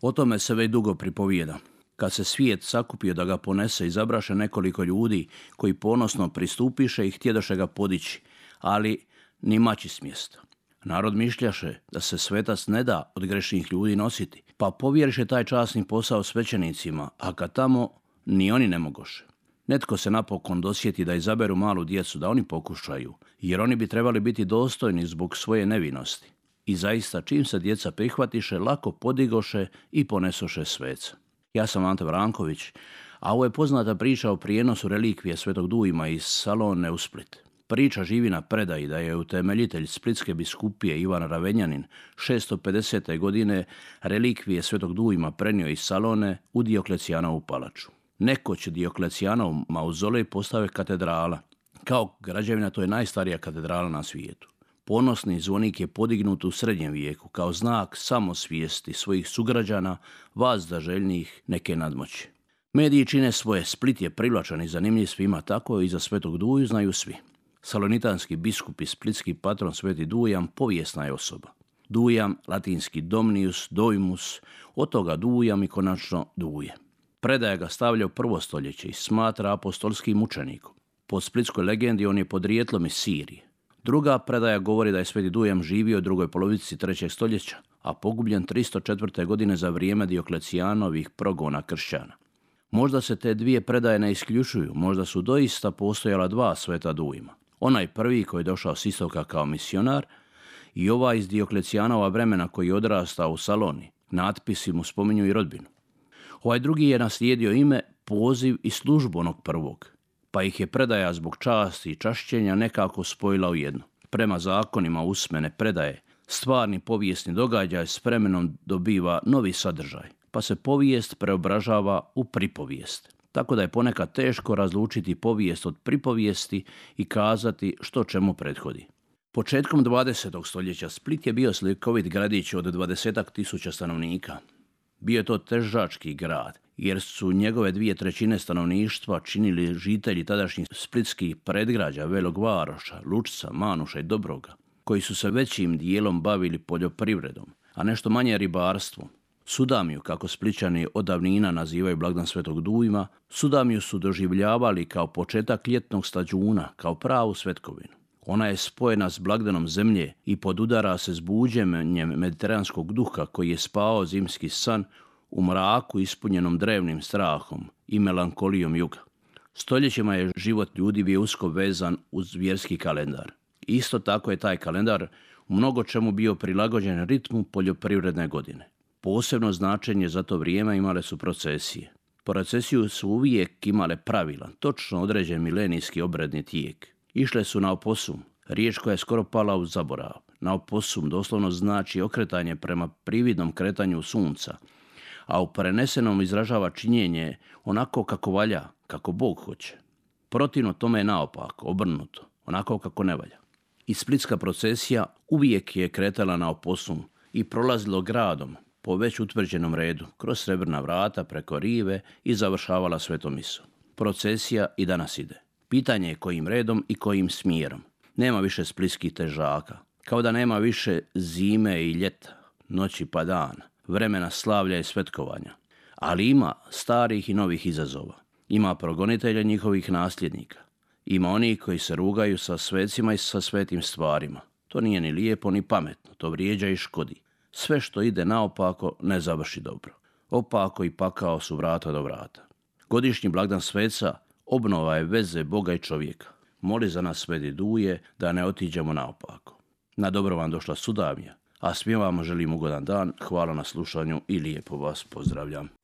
O tome se već dugo pripovijeda. Kad se svijet sakupio da ga ponese, izabraše nekoliko ljudi koji ponosno pristupiše i htjedoše ga podići, ali ni mači s. Narod mišljaše da se svetac ne da od grešnih ljudi nositi, pa povjeriše taj časni posao svećenicima, a kad tamo ni oni ne mogoše. Netko se napokon dosjeti da izaberu malu djecu, da oni pokušaju, jer oni bi trebali biti dostojni zbog svoje nevinosti. I zaista čim se djeca prihvatiše, lako podigoše i ponesoše sveca. Ja sam Ante Vranković, a ovo je poznata priča o prijenosu relikvije Svetog Dujima iz Salone u Split. Priča živi na predaji da je utemeljitelj Splitske biskupije Ivan Ravenjanin 650. godine relikvije Svetog Dujima prenio iz Salone u Dioklecijanovu palaču. Nekoć Dioklecijanov mauzolej postave katedrala. Kao građevina to je najstarija katedrala na svijetu. Ponosni zvonik je podignut u srednjem vijeku kao znak samosvijesti svojih sugrađana, vas da željnih neke nadmoći. Mediji čine svoje, Split je privlačan i zanimljiv svima, tako i za Svetog Duju znaju svi. Salonitanski biskup i splitski patron Sveti Dujam povijesna je osoba. Dujam, latinski domnius, doimus, od toga Dujam i konačno Duje. Predaja ga stavlja u prvo stoljeće i smatra apostolskim učenikom. Po splitskoj legendi on je podrijetlom iz Sirije. Druga predaja govori da je Sveti Dujam živio u drugoj polovici trećeg stoljeća, a pogubljen 304. godine za vrijeme Dioklecijanovih progona kršćana. Možda se te dvije predaje ne isključuju, možda su doista postojala dva Sveta Dujima. Onaj prvi koji je došao s istoka kao misionar i ovaj iz Dioklecijanova vremena koji je odrastao u Saloni. Natpisi mu spominju i rodbinu. Ovaj drugi je naslijedio ime, poziv i službu onog prvog, pa ih je predaja zbog časti i čašćenja nekako spojila u jedno. Prema zakonima usmene predaje, stvarni povijesni događaj s vremenom dobiva novi sadržaj, pa se povijest preobražava u pripovijest. Tako da je ponekad teško razlučiti povijest od pripovijesti i kazati što čemu prethodi. Početkom 20. stoljeća Split je bio slikovit gradić od 20 tisuća stanovnika. Bio je to težački grad, jer su njegove dvije trećine stanovništva činili žitelji tadašnjih splitskih predgrađa Velog Varoša, Lučca, Manuša i Dobroga, koji su se većim dijelom bavili poljoprivredom, a nešto manje ribarstvom. Sudamiju, kako spličani od davnina nazivaju blagdan Svetog Dujma, Sudamiju su doživljavali kao početak ljetnog stađuna, kao pravu svetkovinu. Ona je spojena s blagdanom zemlje i podudara se s buđenjem mediteranskog duha koji je spao zimski san u mraku ispunjenom drevnim strahom i melankolijom juga. Stoljećima je život ljudi bio usko vezan uz vjerski kalendar. Isto tako je taj kalendar u mnogo čemu bio prilagođen ritmu poljoprivredne godine. Posebno značenje za to vrijeme imale su procesije. Procesiju su uvijek imale pravilan, točno određen milenijski obredni tijek. Išle su na oposum, riječ koja je skoro pala u zaborav. Na oposum doslovno znači okretanje prema prividnom kretanju sunca, a u prenesenom izražava činjenje onako kako valja, kako Bog hoće. Protivno tome je naopako, obrnuto, onako kako ne valja. I splitska procesija uvijek je kretala na oposum i prolazilo gradom po već utvrđenom redu, kroz srebrna vrata, preko rive i završavala svetomisu. Procesija i danas ide. Pitanje je kojim redom i kojim smjerom. Nema više splitskih težaka. Kao da nema više zime i ljeta, noći pa dana, vremena slavlja i svetkovanja. Ali ima starih i novih izazova. Ima progonitelja njihovih nasljednika. Ima onih koji se rugaju sa svecima i sa svetim stvarima. To nije ni lijepo ni pametno, to vrijeđa i škodi. Sve što ide naopako ne završi dobro. Opako i pakao su vrata do vrata. Godišnji blagdan sveca obnova je veze Boga i čovjeka. Moli za nas svedi duje da ne otiđemo naopako. Na dobro vam došla sudavnja, a svima vam želim ugodan dan, hvala na slušanju i lijepo vas pozdravljam.